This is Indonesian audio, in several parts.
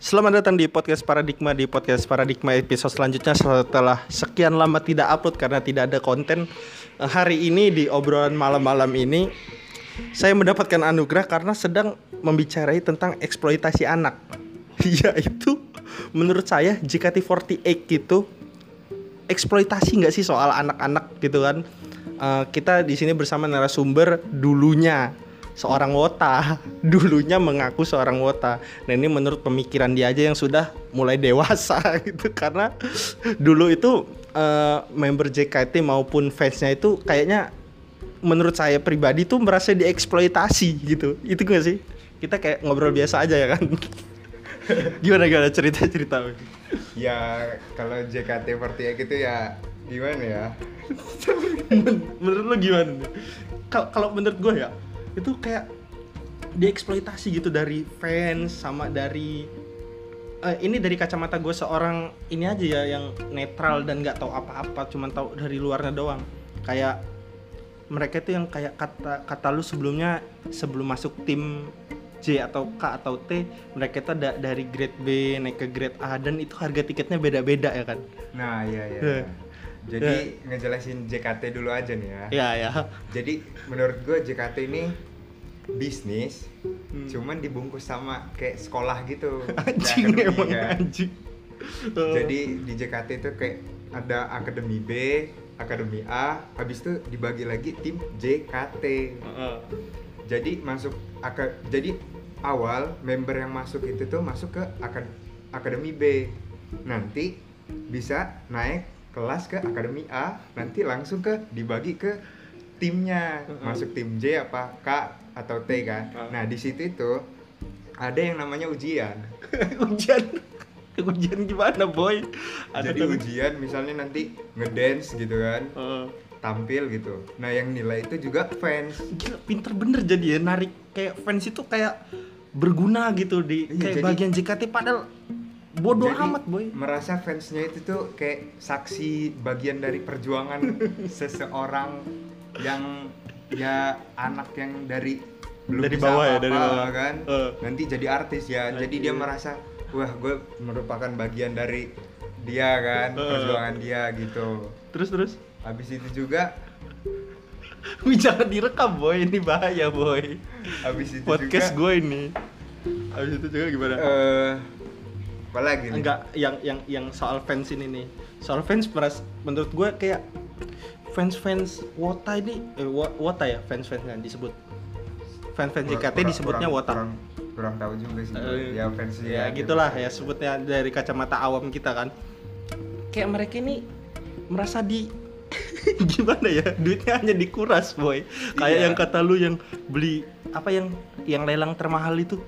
Selamat datang di podcast Paradigma di podcast Paradigma episode selanjutnya setelah sekian lama tidak upload karena tidak ada konten hari ini di obrolan malam-malam ini saya mendapatkan anugerah karena sedang membicarai tentang eksploitasi anak. Yaitu menurut saya JKT48 gitu eksploitasi nggak sih soal anak-anak gitu kan? Eh, kita di sini bersama narasumber dulunya seorang wota. Dulunya mengaku seorang wota. Nah ini menurut pemikiran dia aja yang sudah mulai dewasa gitu. Karena dulu itu eh, member JKT maupun fansnya itu kayaknya menurut saya pribadi tuh merasa dieksploitasi gitu. Itu gak sih? Kita kayak ngobrol biasa aja ya kan? Gimana gimana cerita cerita? Ya kalau JKT48 itu ya gimana ya? Men- menurut lo gimana? Kalau menurut gue ya itu kayak dieksploitasi gitu dari fans sama dari eh, ini dari kacamata gue seorang ini aja ya yang netral dan nggak tahu apa-apa cuman tahu dari luarnya doang. Kayak mereka itu yang kayak kata kata lu sebelumnya sebelum masuk tim J atau K atau T mereka itu ada dari grade B naik ke grade A dan itu harga tiketnya beda-beda ya kan? Nah iya iya Ya. Jadi ngejelasin JKT dulu aja nih ya. Ya ya jadi menurut gue JKT ini bisnis Hmm. cuman dibungkus sama kayak sekolah gitu. Anjing emang kan. anjing. Jadi di JKT itu kayak ada akademi B akademi A habis itu dibagi lagi tim JKT Heeh. jadi masuk aka, jadi awal member yang masuk itu tuh masuk ke akad- akademi B. Nanti bisa naik kelas ke akademi A nanti langsung ke dibagi ke timnya. Masuk tim J apa K atau T kan. Ah. nah di situ itu ada yang namanya ujian. Ujian? Ujian gimana boy? Jadi kan- ujian misalnya nanti ngedance gitu kan. Heeh. tampil gitu. Nah yang nilai itu juga fans. Gila pinter bener jadi ya narik. Kayak fans itu kayak berguna gitu di Iya, kayak jadi- bagian JKT padahal bodoh Jadi, amat boy. merasa fansnya itu tuh kayak saksi bagian dari perjuangan seseorang yang ya anak yang dari belum Dari bisa bawah ya, apa-apa, dari bawah. kan? Eh. nanti jadi artis ya. Jadi dia merasa wah gue merupakan bagian dari dia kan? Eh. perjuangan dia gitu. Terus terus? Habis itu juga Wih jangan direkam boy. Ini bahaya boy. Habis itu podcast juga gue ini. Habis itu juga gimana? Eh apa lagi nih? enggak yang yang yang soal fans ini nih. Soal fans meras menurut gue kayak fans fans Wota ini eh, Wota ya fans fans kan disebut fans fans JKT disebutnya Wota. kurang, kurang tahu juga sih Eh, ya fans ya JKT. gitulah ya sebutnya dari kacamata awam kita kan. Kayak mereka ini merasa di gimana ya duitnya hanya dikuras boy. Kayak Iya. yang kata lu yang beli apa yang yang lelang termahal itu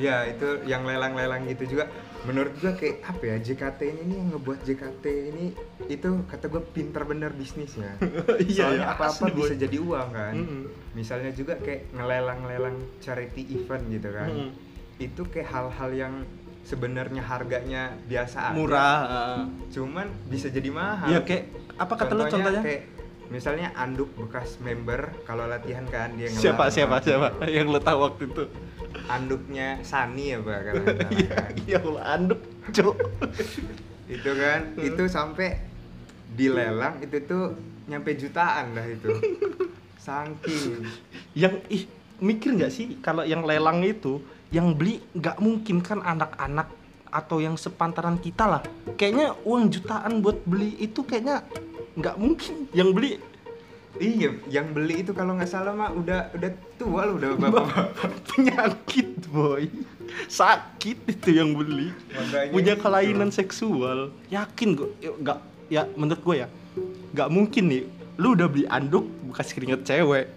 Iya itu yang lelang-lelang gitu juga. Menurut gua kayak apa ya JKT ini nih yang ngebuat JKT ini itu kata gua pinter bener bisnisnya soalnya ya, apa-apa bisa jadi uang kan. Mm-mm. misalnya juga kayak ngelelang-lelang charity event gitu kan. Mm-mm. itu kayak hal-hal yang sebenarnya harganya biasa aja, murah uh, cuman bisa jadi mahal. Ya kayak apa kata lu contohnya kayak misalnya anduk bekas member kalau latihan kan dia siapa siapa siapa? Yang lu tahu waktu itu anduknya Sani ya pak kalau salah iya kan. iya Allah anduk cuk. Itu kan Hmm. itu sampai dilelang itu tuh nyampe jutaan dah itu. Saking. Yang ih mikir nggak sih kalau yang lelang itu yang beli nggak mungkin kan anak-anak atau yang sepantaran kita lah. Kayaknya uang jutaan buat beli itu kayaknya nggak mungkin. Yang beli iya yang beli itu kalau nggak salah mah udah udah tua loh udah bapak penyakit boy. Sakit itu yang beli. Makanya punya itu. kelainan seksual. Yakin gue nggak ya menurut gue ya nggak mungkin nih. Lu udah beli anduk bekas keringet cewek.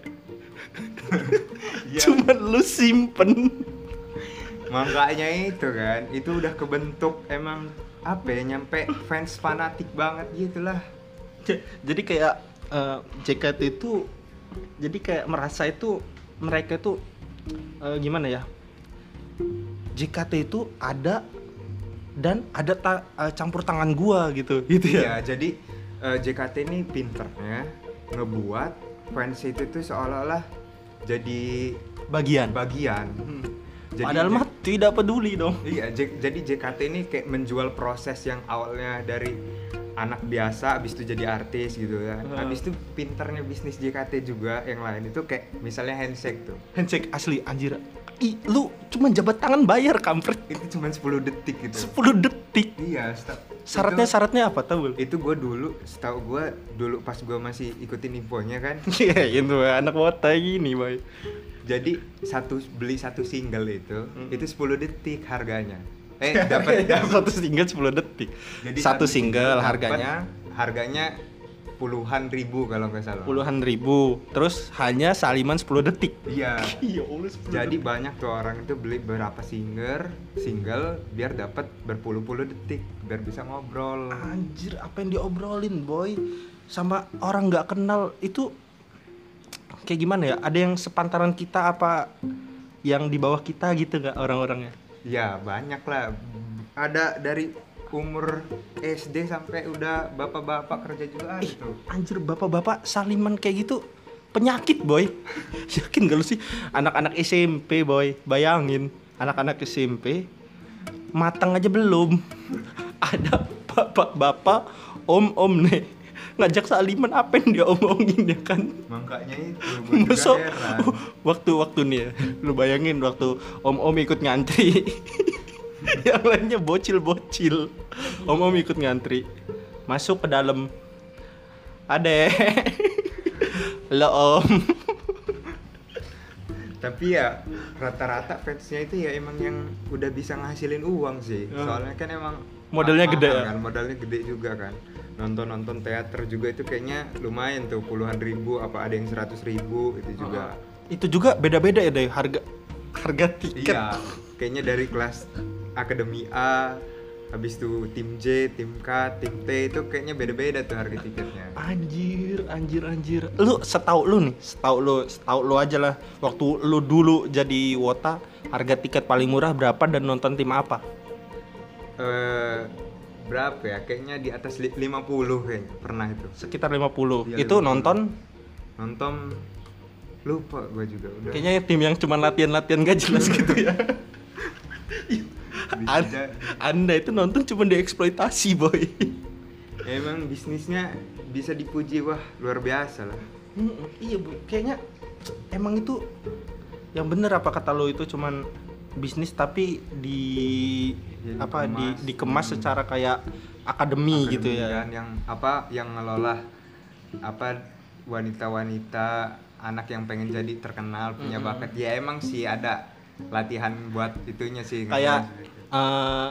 Iya. cuman lu simpen. Makanya itu kan itu udah kebentuk emang apa ya nyampe fans fanatik banget gitu lah. Jadi kayak eh, JKT itu jadi kayak merasa itu mereka itu eh, gimana ya? JKT itu ada dan ada ta- eh, campur tangan gua gitu gitu ya. Ya jadi eh, JKT ini pinternya ngebuat fans itu tuh seolah-olah jadi bagian. bagian. Hmm. Jadi Padahal mah tidak peduli dong. Iya, J- jadi JKT ini kayak menjual proses yang awalnya dari anak biasa habis itu jadi artis gitu kan. Hmm. Habis itu pinternya bisnis JKT juga yang lain itu kayak misalnya handshake tuh. Handshake asli anjir. Ih, lu cuma jabat tangan bayar kampret. Itu cuma 10 detik gitu. 10 detik. Iya, Syaratnya itu, syaratnya apa tahu? Bul? itu gue dulu, setahu gue dulu pas gue masih ikutin infonya kan. Iya, itu anak wota gini, boy. jadi satu beli satu single itu Hmm. itu 10 detik harganya. Eh, dapat satu single 10 detik. Jadi satu single dapat harganya harganya puluhan ribu kalau nggak salah. puluhan ribu. Terus hanya saliman 10 detik. Iya. Iya, Allah 10 Jadi banyak tuh orang itu beli berapa single, single biar dapat berpuluh-puluh detik biar bisa ngobrol. Anjir, apa yang diobrolin, boy? Sama orang nggak kenal itu kayak gimana ya? Ada yang sepantaran kita apa yang di bawah kita gitu nggak orang-orangnya? Ya banyak lah. Ada dari umur SD sampai udah bapak-bapak kerja juga Ih, tuh. anjir bapak-bapak saliman kayak gitu penyakit boy. Yakin gak lu sih? Anak-anak SMP boy. Bayangin anak-anak SMP matang aja belum. Ada bapak-bapak om-om nih. Ngajak saliman apa yang dia omongin ya kan? Makanya itu Masuk waktu-waktu nih ya, lu bayangin waktu om-om ikut ngantri yang lainnya bocil-bocil om-om ikut ngantri masuk ke dalam ade lo om Tapi ya rata-rata fansnya itu ya emang yang udah bisa ngasilin uang sih. Hmm. Soalnya kan emang Modalnya gede ya? kan, modalnya gede juga kan. Nonton-nonton teater juga itu kayaknya lumayan tuh puluhan ribu apa ada yang seratus ribu itu juga. itu juga beda-beda ya deh harga harga tiket Iya, kayaknya dari kelas akademi A habis itu tim J, tim K, tim T itu kayaknya beda-beda tuh harga tiketnya. anjir anjir anjir lu setahu lu nih setahu lu setahu lu aja lah waktu lu dulu jadi wota harga tiket paling murah berapa dan nonton tim apa Eh berapa ya? Kayaknya di atas li- 50 kayaknya pernah itu. sekitar 50 Iya, itu 50. nonton Nonton lupa gue juga udah. kayaknya tim yang cuma latihan-latihan gak jelas gitu ya Bisa An- jadi. anda itu nonton cuma dieksploitasi boy Emang bisnisnya bisa dipuji wah luar biasa lah. Mm, iya bu kayaknya emang itu yang bener apa kata lo itu cuman bisnis tapi di Ya, apa di dikemas. dikemas Hmm. secara kayak akademi, gitu Akademi ya kan, yang apa yang ngelola apa wanita-wanita anak yang pengen jadi terkenal punya bakat ya emang sih ada latihan buat itunya sih kayak eh,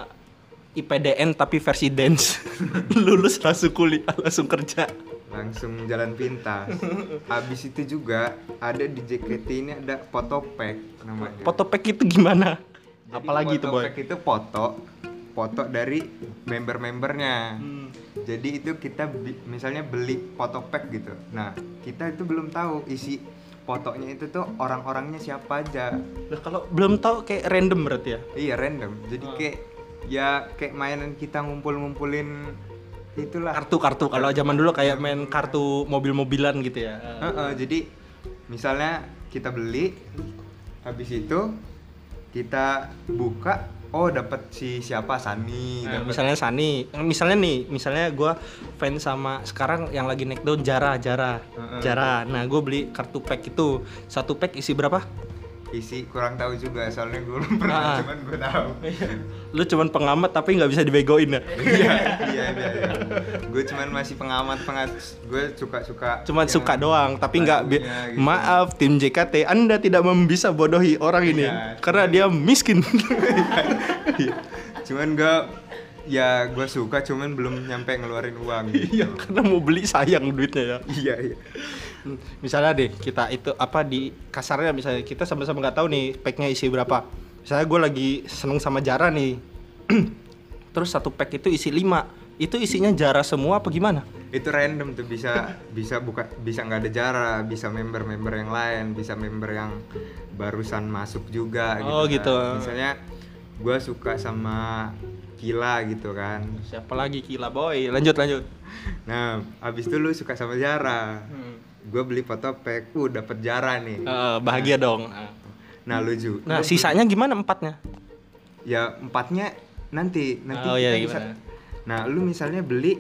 IPDN tapi versi dance. Lulus langsung kuliah langsung kerja. Langsung jalan pintas. Habis itu juga ada di JKT ini ada fotopack namanya. Fotopack itu gimana? Jadi apalagi itu boy? fotopack itu foto foto dari member-membernya. Hmm. jadi itu kita bi- misalnya beli foto pack gitu. Nah kita itu belum tahu isi fotonya itu tuh orang-orangnya siapa aja. Lah, kalau belum tahu kayak random berarti ya? Iya random. Jadi Ah. kayak ya kayak mainan kita ngumpul-ngumpulin itulah. Kartu-kartu. Kalau zaman dulu kayak main kartu mobil-mobilan gitu ya. Heeh, jadi misalnya kita beli habis itu kita buka oh dapat si siapa Sani Nah, dapet- misalnya Sani, misalnya nih, misalnya gue fans sama sekarang yang lagi naik daun Jara, Jara, Heeh. Jara. Nah, gue beli kartu pack itu, satu pack isi berapa? Isi kurang tahu juga soalnya gue belum pernah Ah. cuman gue tahu Lu cuman pengamat tapi nggak bisa dibegoin ya? iya iya iya, iya. gue cuman masih pengamat pengat gue suka suka Cuman suka doang, tapi nggak. bi- gitu. Maaf tim JKT, Anda tidak bisa bodohi orang ini Iya, karena dia miskin. cuman gue ya gue suka cuman belum nyampe ngeluarin uang Iya, karena mau beli sayang duitnya ya. iya iya Misalnya deh kita itu apa di kasarnya misalnya kita sama-sama nggak tahu nih packnya isi berapa. Misalnya gue lagi seneng sama Jara nih. Terus satu pack itu isi 5 Itu isinya Jara semua apa gimana? itu random tuh bisa bisa buka bisa nggak ada jarak bisa member-member yang lain bisa member yang barusan masuk juga Oh, gitu, gitu. kan. misalnya gue suka sama Kila gitu kan Siapa lagi gila boy? Lanjut lanjut. nah habis itu lu suka sama Jara gue beli foto pack uh dapet Jara nih Eh, bahagia dong. Ah. nah lu juga Nah, sisanya gimana empatnya? ya empatnya nanti nanti Oh, iya, kita bisa gimana? nah lu misalnya beli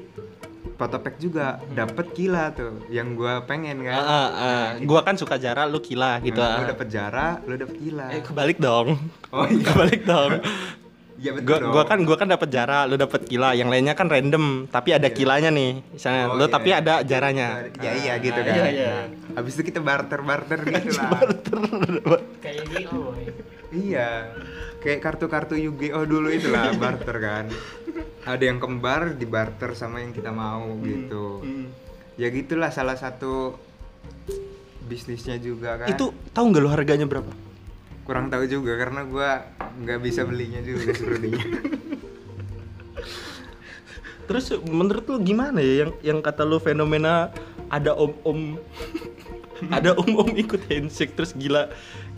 fotopack juga dapet kila tuh yang gua pengen kan Ah, ah, ah. Gua kan suka jarak, lu kila gitu. Nah, lu ah. dapet jarak lu dapet kila Eh, kebalik dong. oh iya Kebalik dong. iya betul gua, dong. gua kan gua kan dapat jarak, lu dapat kila. Yang lainnya kan random, tapi ada Iya. kilanya nih. Misalnya Oh, lu iya. tapi ada jaranya. ya iya gitu Ah, kan Iya, iya. Nah, habis itu kita barter barter gitu lah kayak gitu iya kayak kartu-kartu Yu-Gi-Oh dulu itulah barter kan ada yang kembar di barter sama yang kita mau gitu ya gitulah salah satu bisnisnya juga kan Itu tahu nggak lu harganya berapa? Kurang tahu juga karena gua nggak bisa belinya juga sepertinya Terus menurut lu gimana ya yang yang kata lu fenomena ada om-om ada om-om ikut handshake terus gila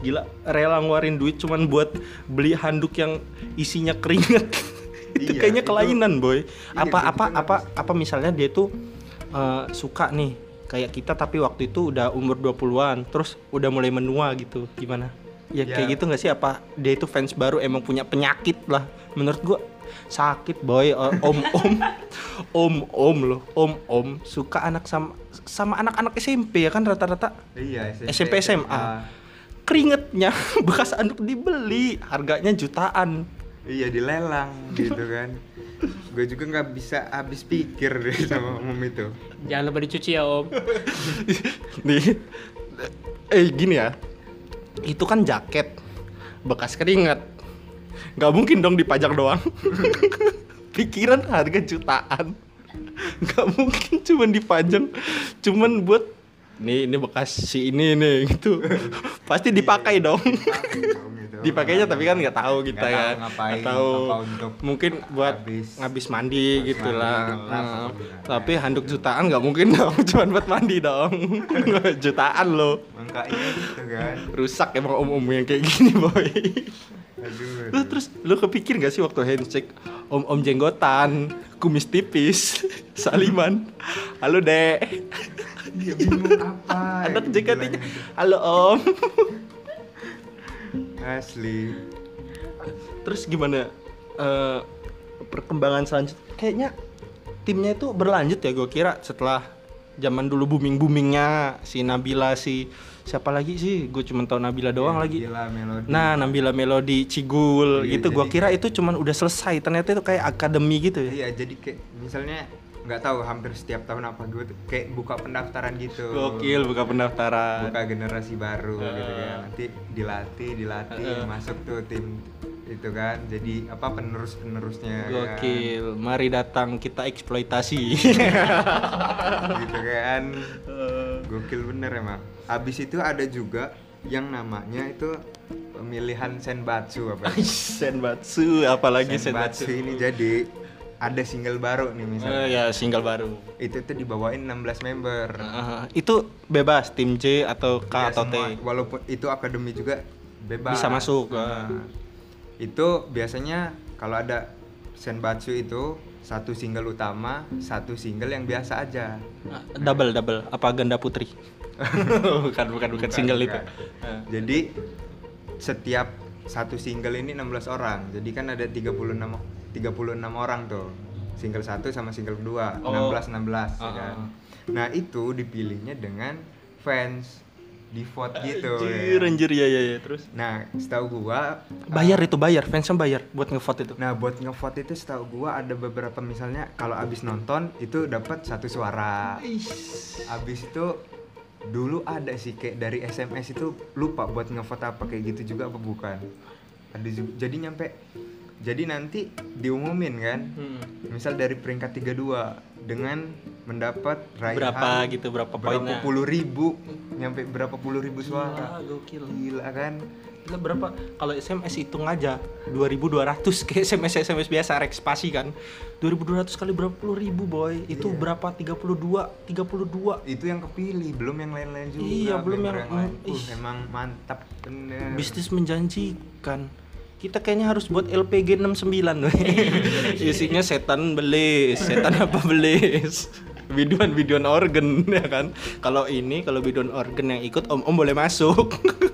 gila rela ngeluarin duit cuman buat beli handuk yang isinya keringet. itu Iya, kayaknya itu- kelainan, boy. Iya, Apa gitu apa apa apa misalnya dia tuh eh, suka nih kayak kita tapi waktu itu udah umur 20-an terus udah mulai menua gitu. Gimana? Ya, Ya. kayak gitu nggak sih? Apa dia itu fans baru emang punya penyakit lah. Menurut gua sakit boy. Eh, om om. Om om loh. Om om. Suka anak sama sama anak-anak SMP ya kan rata-rata? Iya SMP, SMA. keringetnya bekas anduk dibeli. Harganya jutaan. Iya dilelang gitu kan. Gue juga nggak bisa habis pikir deh sama om itu. Jangan lupa dicuci ya om. Nih. Eh gini ya itu kan jaket. Bekas keringet nggak mungkin dong dipajang doang. Pikiran harga jutaan. Nggak mungkin cuman dipajang. Cuman buat nih ini bekas si ini nih gitu. Pasti dipakai dong. Om itu. Dipakainya tapi kan nggak tahu kita tahu ya. ngapain, tahu. apa untuk mungkin buat habis- ngabis mandi gitu lah Nah, tapi handuk jutaan nggak mungkin dong. Cuman buat mandi dong. Jutaan loh. Makanya gitu kan. Rusak emang om-om yang kayak gini boy. Aduh, lu terus lu kepikir gak sih waktu handshake? Om-om jenggotan kumis tipis saliman. Halo dek. Iya bingung apa anak JKT-nya gitu. halo om asli. Terus gimana eh, perkembangan selanjutnya kayaknya timnya itu berlanjut ya gue kira setelah zaman dulu booming boomingnya si Nabila si siapa lagi sih? Gue cuma tahu Nabila doang lagi. Gila melodi nah Nabila Melodi Cigul Iya, gitu gue kira itu cuman udah selesai ternyata itu kayak akademi gitu ya. Iya jadi kayak misalnya nggak tahu hampir setiap tahun apa gue tuh kayak buka pendaftaran gitu. Gokil buka pendaftaran. Buka generasi baru gitu Heeh. kan nanti dilatih dilatih Heeh. masuk tuh tim itu kan. Jadi apa penerus penerusnya gokil mari datang kita eksploitasi. Gitu kan. Gokil bener emang. Abis itu ada juga yang namanya itu pemilihan senbatsu apa? Senbatsu apalagi senbatsu Senbatsu. ini jadi ada single baru nih misalnya. Eh, ya single baru. Itu tuh dibawain 16 member. Eh, itu bebas tim J atau K Ya, atau T. semua, walaupun itu akademi juga bebas. Bisa masuk, Nah, ah. itu biasanya kalau ada senbatsu itu satu single utama satu single yang biasa aja. Ah, double double. Apa ganda putri? Bukan bukan bukan single itu. Bukan. Eh. jadi setiap satu single ini 16 orang. Jadi kan ada 36 36 orang tuh single satu sama single kedua Oh. 16 16 ya Ah, kan ah. nah itu dipilihnya dengan fans di vote gitu anjir ya. anjir ya ya ya terus nah setahu gua bayar itu bayar fansnya bayar buat ngevote itu Nah buat ngevote itu setahu gua ada beberapa misalnya kalau abis nonton itu dapat satu suara. Abis itu dulu ada sih kayak dari SMS itu lupa buat ngevote apa kayak gitu juga apa bukan. Ada juga, jadi nyampe jadi nanti diumumin kan. Hmm. Misal dari peringkat 32 dengan mendapat raihan berapa gitu berapa berapa poinnya? puluh ribu nyampe berapa puluh ribu suara. Gokil. Gila kan? Gila, berapa? Kalau SMS hitung aja 2200 kayak SMS SMS biasa rek spasi kan 2200 kali berapa? puluh ribu boy. Itu Iya. berapa? 32 32 itu yang kepilih belum yang lain-lain juga. Iya, belum member yang- lain. Uh, emang mantap bener. Bisnis menjanjikan kita kayaknya harus buat LPG 69 woy. isinya setan belis setan apa belis biduan biduan organ ya kan kalau ini kalau biduan organ yang ikut om om boleh masuk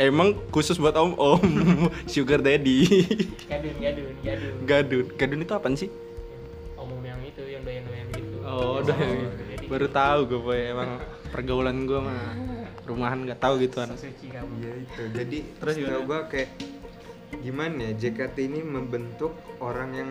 Emang khusus buat om om sugar daddy. Gadun, gadun, gadun. Gadun, gadun itu apaan sih? Omong yang itu, yang doyan-doyan gitu. Oh, udah. jadi Baru tahu gue boy emang pergaulan gue mah rumahan nggak tahu suci kamu. Iya itu. Jadi Terus gimana? gua kayak gimana ya JKT ini membentuk orang yang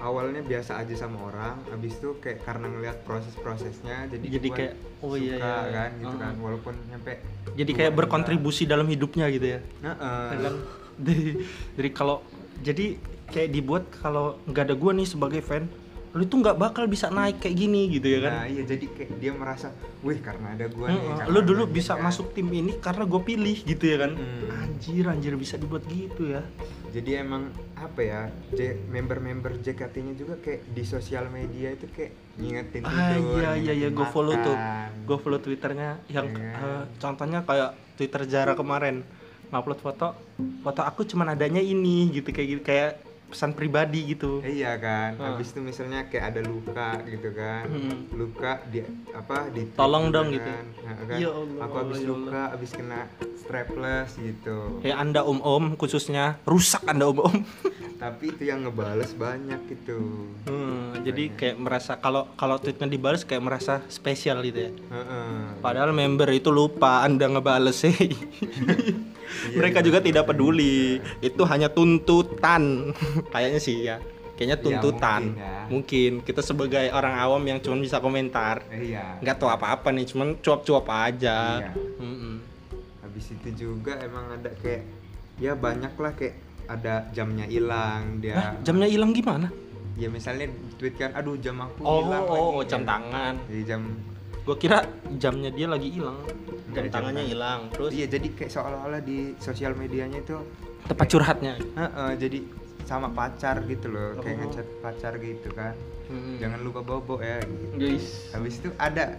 awalnya biasa aja sama orang, habis itu kayak karena ngelihat proses-prosesnya jadi Jadi kayak, oh suka iya, iya. kan gitu Uh-uh. kan walaupun nyampe Jadi kayak berkontribusi dalam hidupnya gitu ya. Heeh. kan dari, dari kalau jadi kayak dibuat kalau nggak ada gua nih sebagai fan lu tuh nggak bakal bisa naik kayak gini gitu ya kan Nah, iya jadi kayak dia merasa, "Wih, karena ada gua nih." Heeh, karena lu dulu bisa kan." masuk tim ini karena gue pilih gitu ya kan Hmm. anjir anjir bisa dibuat gitu ya Jadi emang apa ya? J- member-member JKT-nya juga kayak di sosial media itu kayak ngingetin ah tidur, iya iya iya gue follow tuh gue follow twitternya yang Iya. eh, contohnya kayak twitter Zara kemarin ngupload foto foto aku cuman adanya ini gitu kayak gitu kayak pesan pribadi gitu Iya kan, Ah. habis itu misalnya kayak ada luka gitu kan, Hmm. luka di apa di Tolong gitu dong gitu. kan. Nah, kan, Ya Allah, aku habis ya luka, habis kena strapless gitu. kayak anda om om khususnya rusak anda om om Tapi itu yang ngebales banyak gitu. Hmm, jadi kayak merasa kalau kalau tweetnya dibales kayak merasa spesial gitu ya Heeh. Padahal member itu lupa Anda ngebales sih. Mereka juga tidak peduli. Itu hanya tuntutan. Kayaknya sih ya. Kayaknya Ya, tuntutan. mungkin ya. mungkin kita sebagai orang awam yang cuma bisa komentar. Iya. Nggak tahu apa-apa nih, cuman cuap-cuap aja. Iya. Mm-mm. Habis itu juga emang ada kayak ya banyak lah kayak ada jamnya hilang dia. Hah, jamnya hilang gimana? Ya misalnya tweet kan, aduh jam aku Oh, hilang oh, lagi." jam Ya. tangan. Jadi jam Gua kira jamnya dia lagi hilang. Jam jam tangannya tangan. hilang. Terus iya jadi kayak seolah-olah di sosial medianya itu tempat curhatnya. Heeh, jadi sama pacar gitu loh, kayak Oh. ngechat pacar gitu kan. Hmm. Jangan lupa bobo ya. Gitu. guys. Habis itu ada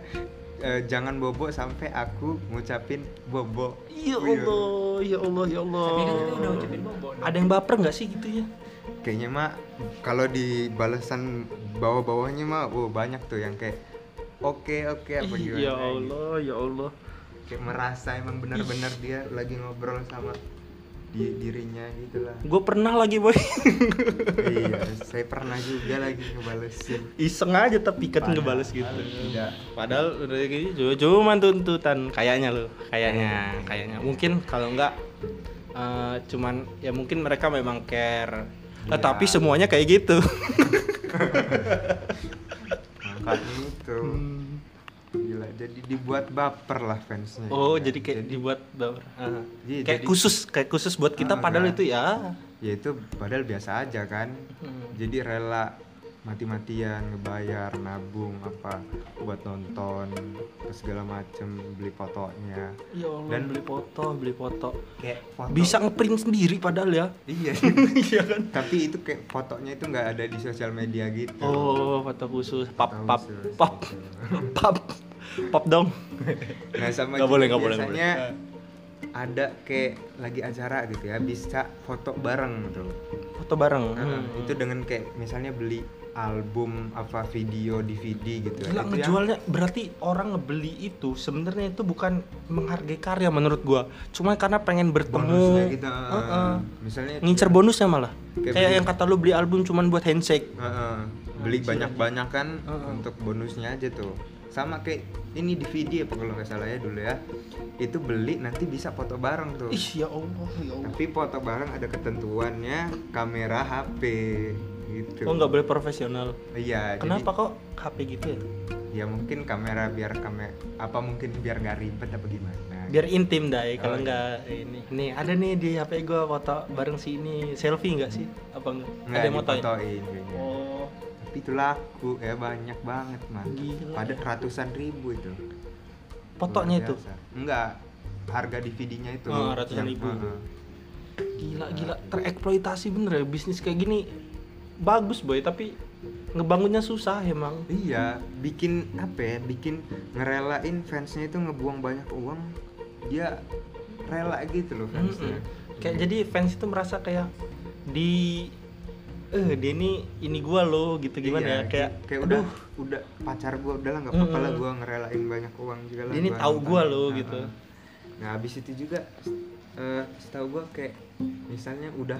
eh, jangan bobo sampai aku ngucapin bobo. Ya Allah, ya Allah, ya Allah. Tapi kan itu udah ucapin bobo. Ada yang baper nggak sih gitu ya? Kayaknya mah kalau di balasan bawah-bawahnya mah oh, banyak tuh yang kayak oke oke apa gimana. ya. Allah, ya Allah. Kayak merasa emang benar-benar dia lagi ngobrol sama di dirinya gitu lah. Gue pernah lagi boy. iya, saya pernah juga lagi ngebalesin. Iseng aja tapi kan ngebales gitu. Tidak. Padahal udah gitu cuma tuntutan kayaknya lo, kayaknya, kayaknya. Mungkin kalau enggak eh, cuman ya mungkin mereka memang care. Iya. tapi semuanya kayak gitu. Makanya itu. Gila, jadi dibuat baper lah fansnya. oh, gitu. jadi kayak dibuat baper. Ah. Iya, kayak jadi- khusus, kayak khusus buat kita Ah, padahal kan. itu ya. ya itu padahal biasa aja kan. Hmm. Jadi rela mati-matian ngebayar nabung apa buat nonton segala macem beli fotonya Ya Allah, Dan- beli foto, beli foto. kayak foto Bisa ngeprint sendiri padahal ya. iya Iya kan? tapi itu kayak fotonya itu nggak ada di sosial media gitu Oh, foto khusus. Pap, Foto pap, khusus pap, gitu. pap, pap dong. nah sama juga boleh, nggak boleh, biasanya ada kayak lagi acara gitu ya bisa foto bareng tuh Foto bareng. Nah, Hmm. itu dengan kayak misalnya beli album apa video DVD gitu Gila Itu yang- ngejualnya berarti orang ngebeli itu sebenarnya itu bukan menghargai karya menurut gua. Cuma karena pengen bertemu. bonusnya gitu Heeh. misalnya Ngincer bonusnya malah. Kayak Kayak beli- yang kata lu beli album cuman buat handshake. Heeh. beli Anjir, banyak-banyak kan Heeh. untuk bonusnya aja tuh sama kayak ini DVD apa kalau nggak salah ya dulu ya itu beli nanti bisa foto bareng tuh Ih ya Allah, ya Allah. tapi foto bareng ada ketentuannya kamera HP gitu Oh nggak boleh profesional. iya Kenapa kok HP gitu ya? jadi ya mungkin kamera biar kamera apa mungkin biar nggak ribet apa gimana Biar intim dai Oh, kalau iya. nggak ini. Nih ada nih di HP gua foto bareng si ini selfie nggak sih? Apa enggak? nggak ada yang kayaknya. Oh, tapi itu laku ya banyak banget mah Gila. pada ratusan ribu itu fotonya itu. enggak harga DVD-nya itu Oh, ratusan Yang- ribu. Heeh. Gila gila tereksploitasi bener ya bisnis kayak gini bagus boy tapi ngebangunnya susah emang. Iya, bikin apa ya? Bikin ngerelain fansnya itu ngebuang banyak uang, dia rela gitu loh fansnya. Mm-mm. Kayak jadi fans itu merasa kayak di eh dia ini ini gua loh gitu gimana Iya, ya kayak kayak aduh, udah udah pacar gua udah lah nggak apa-apa lah Mm-mm. gua ngerelain banyak uang juga lah. Ini tahu gua loh, Nah, gitu. Nah, habis itu juga eh, setahu gua kayak misalnya udah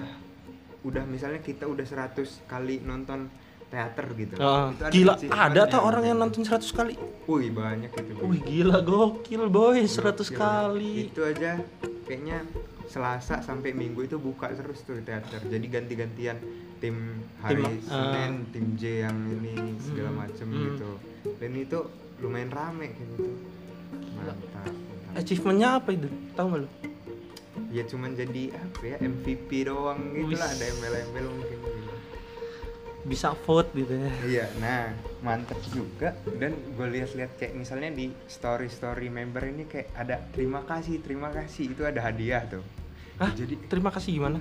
udah misalnya kita udah 100 kali nonton teater gitu Ah, Itu ada gila, achievement ada tuh orang yang nonton 100 kali. Wih banyak itu Boy. Wih, gila gokil boy, 100 Gokil. kali. itu aja kayaknya Selasa sampai Minggu itu buka terus tuh teater jadi ganti-gantian tim hari Tim, Senin ah. tim J yang ini segala Hmm, macem hmm. gitu dan itu lumayan rame kayak gitu mantap Achievementnya apa itu? Tahu nggak lu? Ya cuman jadi apa ya MVP doang gitu lah ada embel-embel mungkin gitu. Bisa vote gitu ya. iya nah mantap juga dan gue lihat-lihat kayak misalnya di story story member ini kayak ada terima kasih terima kasih itu ada hadiah tuh Hah? jadi Terima kasih gimana?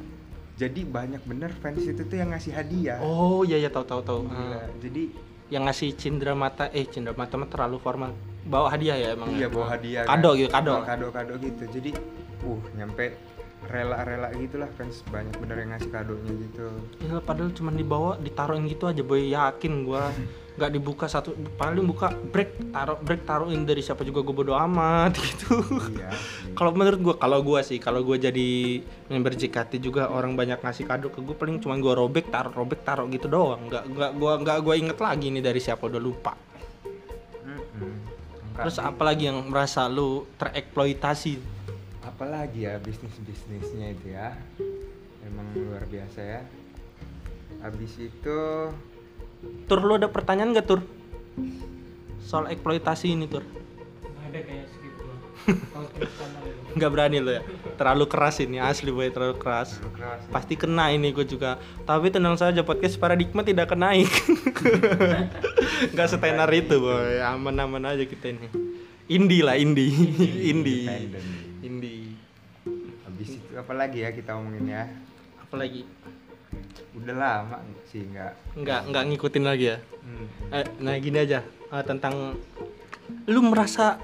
jadi banyak bener fans itu tuh yang ngasih hadiah Oh iya iya tahu tahu tahu. Gila. Ah. jadi Yang ngasih cindera mata eh cindera mata mah terlalu formal. Bawa hadiah ya emang. iya ya? bawa hadiah Kado kan. gitu, kado. Kado kado gitu jadi uh nyampe rela-rela gitulah fans banyak bener yang ngasih kadonya gitu Ya, padahal cuma dibawa ditaruhin gitu aja boy yakin gua nggak dibuka satu paling buka break taruh break taruhin dari siapa juga gue bodo amat gitu iya sih. kalau menurut gua kalau gua sih kalau gua jadi member JKT juga orang banyak ngasih kado ke gue paling cuma gua robek taruh robek taruh gitu doang nggak nggak gua nggak gua inget lagi nih dari siapa udah lupa Mm-mm. terus Enggak. apalagi yang merasa lu tereksploitasi apalagi ya bisnis bisnisnya itu ya. Emang luar biasa ya. Habis itu tur lu ada pertanyaan gak tur? Soal eksploitasi ini tur. Nggak ada kayak nggak berani lo ya? Terlalu keras ini asli boy terlalu keras. Terlalu keras ya. pasti kena ini gue juga. Tapi tenang saja podcast paradigma tidak akan naik. Nggak setenar itu boy. Aman-aman aja kita ini. Indie lah indie indie indie apa lagi ya kita omongin ya apalagi udah lama sih nggak nggak nggak ngikutin lagi ya Hmm. Eh, nah gini aja eh, tentang lu merasa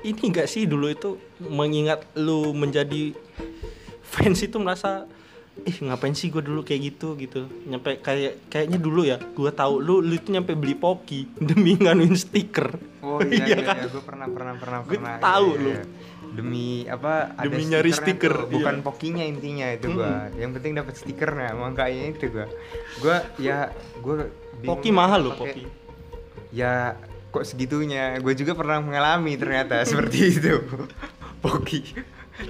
ini gak sih dulu itu mengingat lu menjadi fans itu merasa ih ngapain sih gue dulu kayak gitu gitu nyampe kayak kayaknya dulu ya gue tahu lu lu itu nyampe beli poki demi nganuin stiker Oh iya Iya iya, kan? iya, gue pernah pernah pernah Gue pernah. tahu iya, lu. Demi apa? Demi ada nyari stikernya stiker, tuh, bukan iya. pokinya intinya itu gua. Yang penting dapat stikernya, makanya itu gua. Gua ya gua poki mahal loh poki Ya kok segitunya? Gue juga pernah mengalami ternyata seperti itu. poki.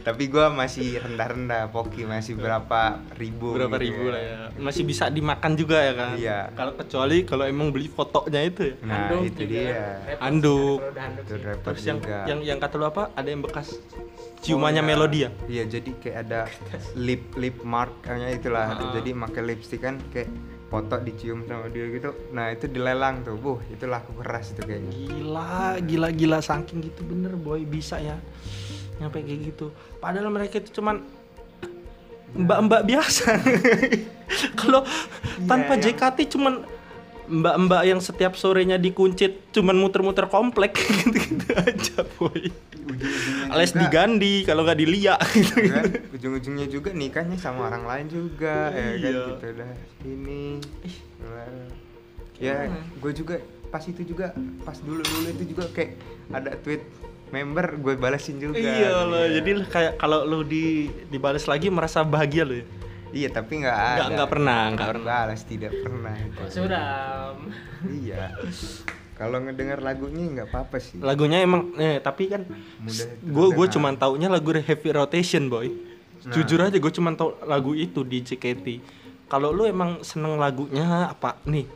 Tapi gua masih rendah-rendah poki masih berapa ribu berapa gitu ribu lah ya masih bisa dimakan juga ya kan Iya. kalau kecuali kalau emang beli fotonya itu ya Nah, Handuk itu juga. dia. Repot Handuk. Itu terus yang juga. yang yang kata lu apa ada yang bekas ciumannya Oh, iya. melodi ya Iya, jadi kayak ada lip lip marknya itulah. Ah. Jadi pakai lipstick kan kayak foto dicium sama dia gitu. Nah, itu dilelang tuh. Buh, itu laku keras itu kayaknya. Gila, gila, gila saking gitu bener boy bisa ya nyampe kayak gitu. Padahal mereka itu cuman mbak-mbak biasa. Kalau tanpa yang- JKT cuman mbak-mbak yang setiap sorenya dikuncit cuman muter-muter komplek. Gitu-gitu aja boy. Alias digandi kalau nggak dilihat gitu. kan? Ujung-ujungnya juga nikahnya sama orang lain juga ya kan? Iya. gitu dah. Ini. Ya gue juga pas itu juga pas dulu dulu itu juga kayak ada tweet member gue balesin juga Iya loh, Iya. jadi lu kayak kalau lu di dibales lagi merasa bahagia lo ya. iya tapi nggak ada Nggak- nggak pernah, nggak pernah. balas tidak pernah suram iya kalau ngedengar lagunya nggak apa-apa sih Lagunya emang eh tapi kan Mudah gue gue cuman taunya lagu Heavy Rotation boy. Nah. Jujur aja gue cuman tau lagu itu di JKT. Kalau lu emang seneng lagunya apa nih?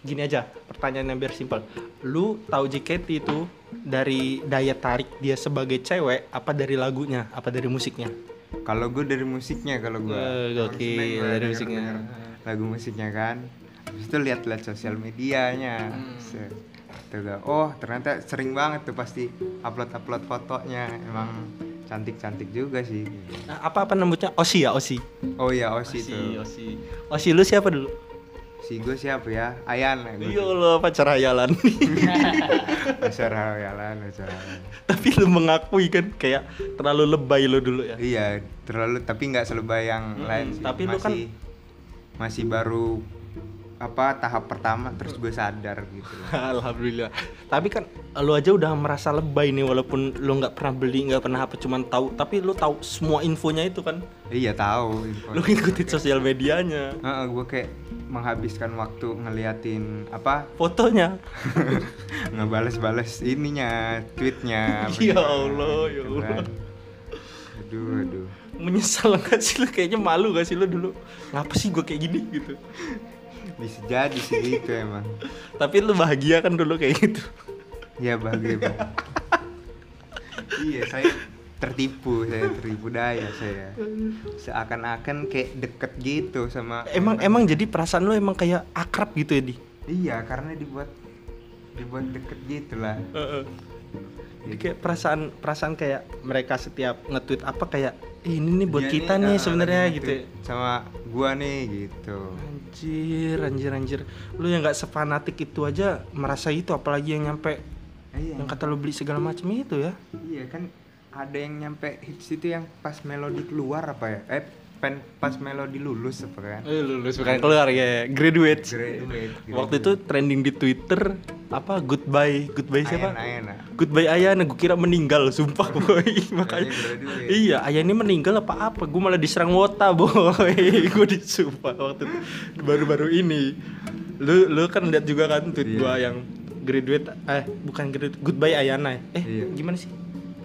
Gini aja pertanyaannya biar simpel. Lu tahu JKT itu dari daya tarik dia sebagai cewek apa dari lagunya apa dari musiknya? kalau gue dari musiknya kalau gue Eh, gokil, dari musiknya. lagu musiknya kan Habis itu lihat-lihat sosial medianya Hmm. Oh ternyata sering banget tuh pasti upload-upload fotonya emang cantik-cantik juga sih Nah, apa apa nembutnya? Osi ya Osi. oh iya Osi Osi, tuh Osi. Osi lu siapa dulu? Si gue siapa ya Ayan ya Iya lo pacar hayalan. acara Ayan acara Tapi lu mengakui kan kayak terlalu lebay lo dulu ya. iya terlalu tapi nggak selebay yang Mm-mm, lain sih tapi lu masih kan- masih baru apa tahap pertama terus gue sadar gitu. Alhamdulillah. Tapi kan lu aja udah merasa lebay nih walaupun lu nggak pernah beli, nggak pernah apa cuman tahu, tapi lu tahu semua infonya itu kan. iya tahu. Lu ngikutin sosial medianya, Heeh, gue kayak menghabiskan waktu ngeliatin apa fotonya. ngebales-bales ininya tweetnya Ya Allah, ya Allah. aduh aduh Menyesal gak sih lu kayaknya malu gak sih lu dulu? Ngapa sih gue kayak gini gitu? Bisa jadi sih gitu emang Tapi lu bahagia kan dulu kayak gitu. ya bahagia Bang. iya saya tertipu saya tertipu daya saya seakan-akan kayak deket gitu sama Emang emang jadi perasaan lu emang kayak akrab gitu ya di? iya karena dibuat dibuat deket gitu lah Jadi kayak perasaan perasaan kayak mereka setiap nge-tweet apa kayak "Eh, ini nih buat Dia kita nih, nih ah, sebenarnya gitu. ya. sama gua nih gitu Anjir, anjir, anjir. Lu yang nggak sefanatik itu aja merasa itu apalagi yang nyampe iya yang kata lu beli segala macam itu ya. iya kan ada yang nyampe hits itu yang pas melodi keluar apa ya eh pen pas melodi lulus apa kan Eh, lulus bukan keluar ya, graduate. Graduate, Waktu itu trending di Twitter apa goodbye, goodbye siapa? Ayana, Ayana. Goodbye Ayana, gue kira meninggal, sumpah boy. Makanya iya, Ayah ini meninggal apa apa? Gue malah diserang wota boy. gue disumpah waktu itu baru-baru ini. Lu lu kan lihat juga kan tweet Iya. gua yang graduate eh bukan graduate goodbye Ayana. Eh Iya. gimana sih?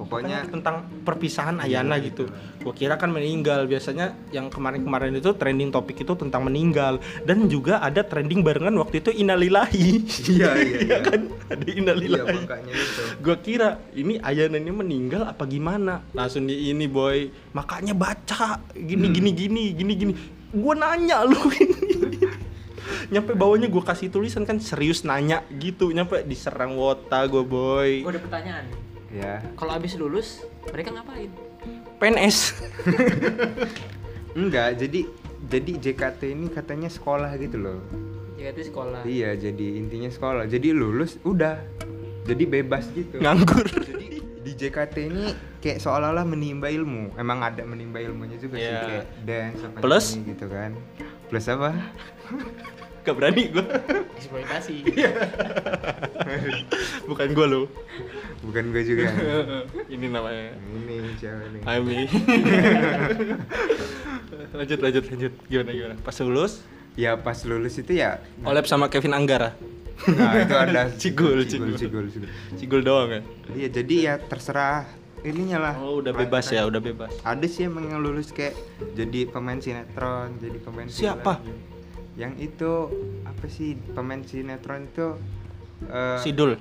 Pokoknya tentang perpisahan Ayana gitu. Gua kira kan meninggal. Biasanya yang kemarin-kemarin itu trending topik itu tentang meninggal dan juga ada trending barengan waktu itu innalillahi. Iya, iya, iya. kan? Ada iya innalillahi. makanya itu Gua kira ini Ayana ini meninggal apa gimana? Langsung di ini boy, makanya baca gini Hmm. gini gini gini gini. Gua nanya lu ini. nyampe bawahnya gua kasih tulisan kan serius nanya gitu nyampe diserang wota gua boy Gue ada pertanyaan. Ya Kalau abis lulus, mereka ngapain? PNS enggak jadi jadi JKT ini katanya sekolah gitu loh. Itu sekolah. iya jadi intinya sekolah. Jadi lulus udah. Jadi bebas gitu. Nganggur. Jadi di JKT ini kayak seolah-olah menimba ilmu. Emang ada menimba ilmunya juga sih Iya. kayak dance apa Plus? gitu kan. Plus apa gak berani gua. Eksploitasi. bukan gua lo bukan gue juga. Ini namanya. Ini cewek nih Ami lanjut lanjut lanjut. Gimana gimana? Pas lulus? Ya pas lulus itu ya. Collab sama Kevin Anggara. Nah itu ada Cigul, cigul cigul. cigul, cigul. Doang ya? Iya jadi ya terserah ininya lah. Oh udah bebas ya udah bebas. Ada sih emang yang lulus kayak jadi pemain sinetron jadi pemain Siapa? film. Yang itu apa sih pemain sinetron itu eh, Sidul.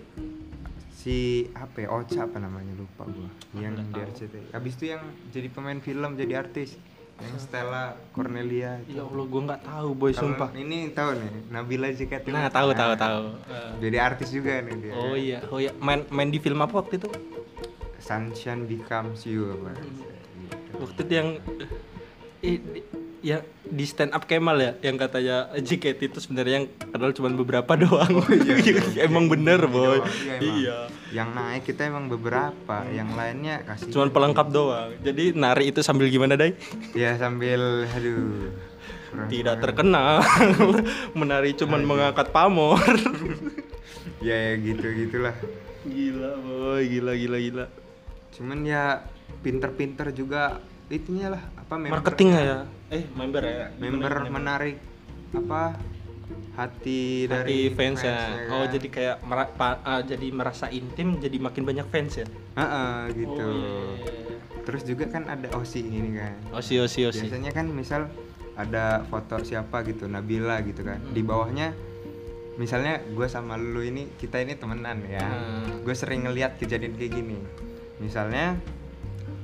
si apa ya Ocha apa namanya lupa gua. Yang di RCTI habis itu yang jadi pemain film jadi artis. Yang Stella Cornelia ya Allah gua nggak tahu boy Kalau sumpah. ini tahu nih Nabila JKT nah tahu tahu tahu. Eh, jadi artis juga nih dia. Oh iya oh iya. Main main di film apa waktu itu? Sunshine Becomes You apa? Hmm. gitu. waktu itu yang eh, ya di stand up Kemal ya yang katanya JKT itu sebenarnya yang kenal cuma beberapa doang. Emang bener boy. Iya, emang. iya. Yang naik kita emang beberapa yang lainnya kasih cuman pelengkap doang. Jadi nari itu sambil gimana dai? Ya sambil aduh tidak terkenal. Menari cuman mengangkat pamor. Ya, ya gitu gitulah. Gila boy. Gila gila gila. Cuman ya pinter-pinter juga itunya lah. Apa member marketingnya ya eh member ya? Member menarik apa hati dari dari fans ya. fansnya oh kan. jadi kayak mera- pa- ah, jadi merasa intim jadi makin banyak fans ya? Heeh, gitu. Oh, iya. terus juga kan ada osi ini kan? Osi osi osi. Biasanya kan misal ada foto siapa gitu Nabila gitu kan. Di bawahnya misalnya gue sama lu ini kita ini temenan ya. Hmm. gue sering ngeliat kejadian kayak gini. Misalnya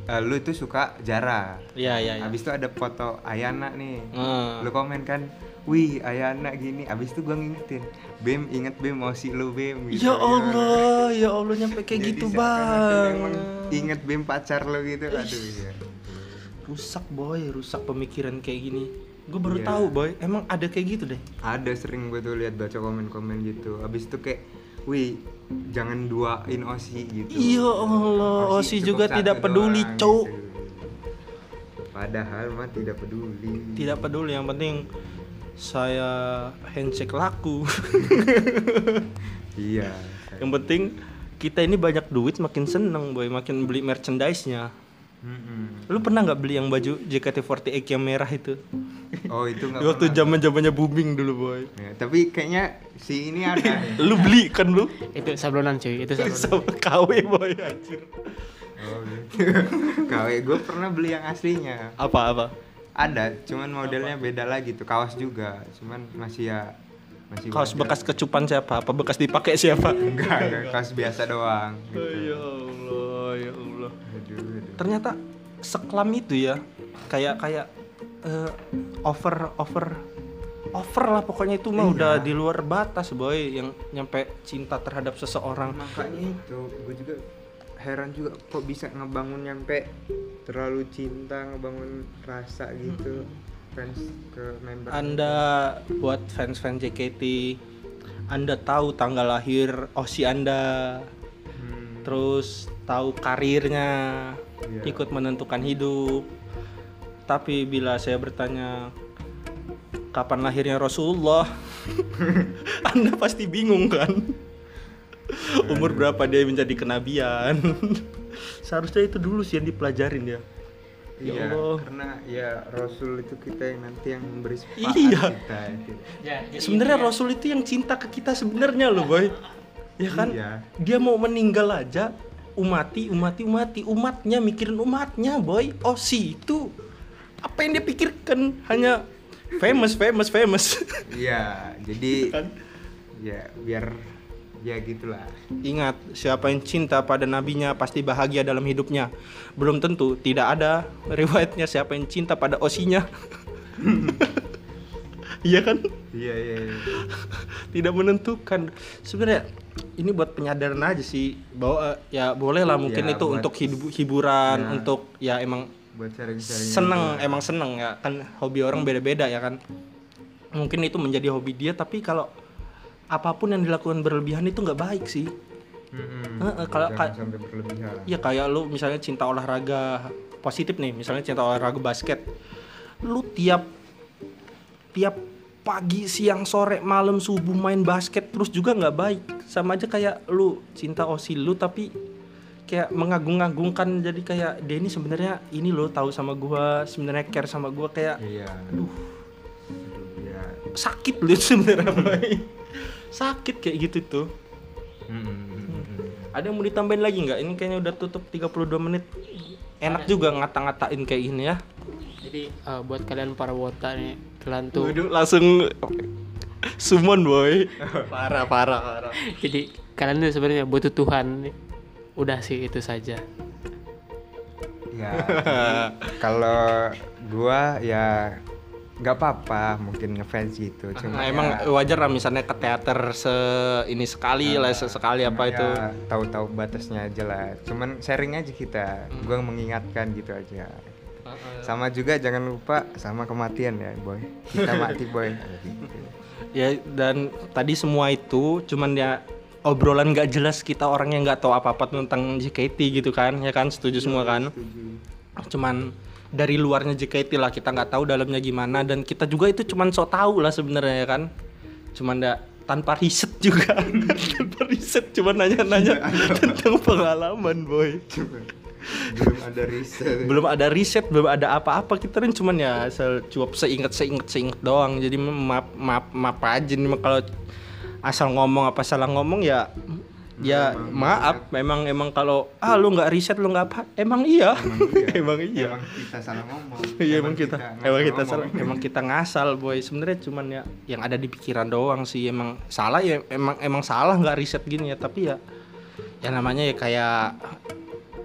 eh, lu itu suka Jara iya iya iya. Habis itu ada foto Ayana nih. Hmm. lu komen kan wih Ayana gini. Abis itu gue ngingetin Bem inget Bem mau si lu Bem gitu. ya Allah ya Allah nyampe kayak Jadi gitu bang emang inget Bem pacar lu gitu? Aduh ya. rusak boy rusak pemikiran kayak gini. Gue baru Iya. tahu boy emang ada kayak gitu deh. Ada sering gue tuh lihat baca komen-komen gitu. Abis itu kayak wih jangan duain osi gitu Ya Allah, Osi cukup juga tidak peduli, doang, cowok. gitu. padahal mah tidak peduli tidak peduli yang penting saya handshake laku. iya Yang penting kita ini banyak duit makin seneng boy, makin beli merchandise-nya. Mm-mm. Lu pernah nggak beli yang baju JKT48 yang merah itu? Oh itu nggak Waktu zaman zamannya booming dulu boy. Ya, tapi kayaknya si ini ada. Lu beli kan lu? Itu sablonan cuy, itu sablonan. KW boy anjir. oh gitu KW gue pernah beli yang aslinya Apa apa? ada cuman modelnya beda lagi tuh kaos juga cuman masih ya masih Kaos wajar. bekas kecupan siapa? Apa bekas dipakai siapa? enggak enggak kaos biasa doang gitu. Ya Allah, ya Allah. Aduh, aduh. Ternyata seklam itu ya. Kayak kayak eh, over over over lah pokoknya itu mah Iya. udah di luar batas boy yang nyampe cinta terhadap seseorang. makanya itu gue juga heran juga kok bisa ngebangun nyampe terlalu cinta ngebangun rasa gitu fans ke member Anda buat fans-fans JKT Anda tahu tanggal lahir Osi Anda Hmm, terus tahu karirnya Iya. ikut menentukan hidup tapi bila saya bertanya kapan lahirnya Rasulullah? Anda pasti bingung kan? Umur berapa dia menjadi kenabian? Seharusnya itu dulu sih yang dipelajarin ya. Ya iya Allah. karena ya Rasul itu kita yang nanti yang memberi syafaat Iya. kita gitu. Ya, jadi sebenarnya intinya- Rasul itu yang cinta ke kita sebenarnya loh boy. Ya kan? Iya. dia mau meninggal aja umati umati umati. Umatnya mikirin umatnya boy. Oh si itu apa yang dia pikirkan hanya famous famous famous Iya, jadi Kan? ya biar ya gitulah. ingat siapa yang cinta pada nabinya pasti bahagia dalam hidupnya belum tentu tidak ada riwayatnya siapa yang cinta pada osinya iya kan Iya iya. iya. tidak menentukan sebenarnya ini buat penyadaran aja sih bahwa ya boleh lah mungkin Ya, itu buat- untuk hibu- hiburan Ya. untuk ya emang Buat sharing-sharing. seneng emang seneng ya kan hobi orang beda-beda ya kan mungkin itu menjadi hobi dia tapi kalau apa pun yang dilakukan berlebihan itu nggak baik sih Mm-mm. Heeh, kalau Jangan ka- sampai berlebihan. ya kayak lu misalnya cinta olahraga positif nih misalnya cinta olahraga basket lu tiap tiap pagi siang sore malam subuh main basket terus juga nggak baik sama aja kayak lu cinta osi lu tapi kayak mengagung-agungkan jadi kayak dia ini sebenarnya ini lo tahu sama gua sebenarnya care sama gua kayak Iya. aduh Aduh, ya. sakit lu sebenarnya Boy. sakit kayak gitu tuh Mm-mm. ada yang mau ditambahin lagi nggak ini kayaknya udah tutup 32 menit enak juga ngata-ngatain kayak ini ya Jadi eh, buat kalian para wota nih, kalian tuh Waduh, langsung sumon boy parah parah parah jadi kalian tuh sebenarnya butuh Tuhan. Udah sih itu saja. Ya. kalau gua ya nggak apa-apa mungkin ngefans gitu. Cuma Nah, ya- emang wajar lah misalnya ke teater se ini sekali lah sesekali apa Cuma itu ya tahu-tahu batasnya aja lah. Cuman sharing aja kita. Hmm. Gua mengingatkan gitu aja. Sama juga jangan lupa sama kematian ya, boy. Kita mati, boy. Gitu. ya dan tadi semua itu cuman ya obrolan nggak jelas kita orang yang nggak tahu apa-apa tentang JKT gitu kan ya kan? Setuju semua kan? cuman dari luarnya JKT lah kita nggak tahu dalamnya gimana dan kita juga itu cuman sok tahu lah sebenarnya ya kan? Cuman ya tanpa riset juga. Tanpa riset cuman nanya-nanya tentang pengalaman boy. Belum ada riset. belum ada riset belum ada apa-apa kita kan cuman ya cuap seinget seinget seinget doang. Jadi maaf maaf maaf aja nih kalau asal ngomong apa salah ngomong ya ya Memang maaf. Memang emang kalau ah lu nggak riset lu nggak apa emang iya. Emang iya. Emang kita salah ngomong. Iya emang kita, ngasal emang kita salah, emang kita ngasal boy. Sebenarnya cuman ya yang ada di pikiran doang sih. Emang salah ya emang emang salah nggak riset gini ya. Tapi ya ya namanya ya kayak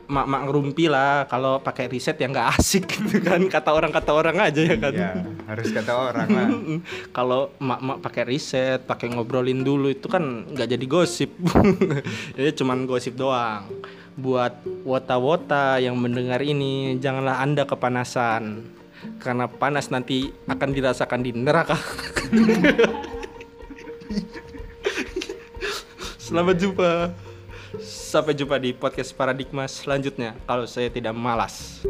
mak-mak ngerumpi lah kalau pakai riset ya nggak asik gitu kan kata orang kata orang aja ya kan. Iya, harus kata orang lah. kalau mak-mak pakai riset, pakai ngobrolin dulu itu kan nggak jadi gosip. Jadi cuman gosip doang. Buat wota-wota yang mendengar ini, janganlah Anda kepanasan. Karena panas nanti akan dirasakan di neraka. Selamat jumpa. Sampai jumpa di podcast Paradigma selanjutnya kalau saya tidak malas.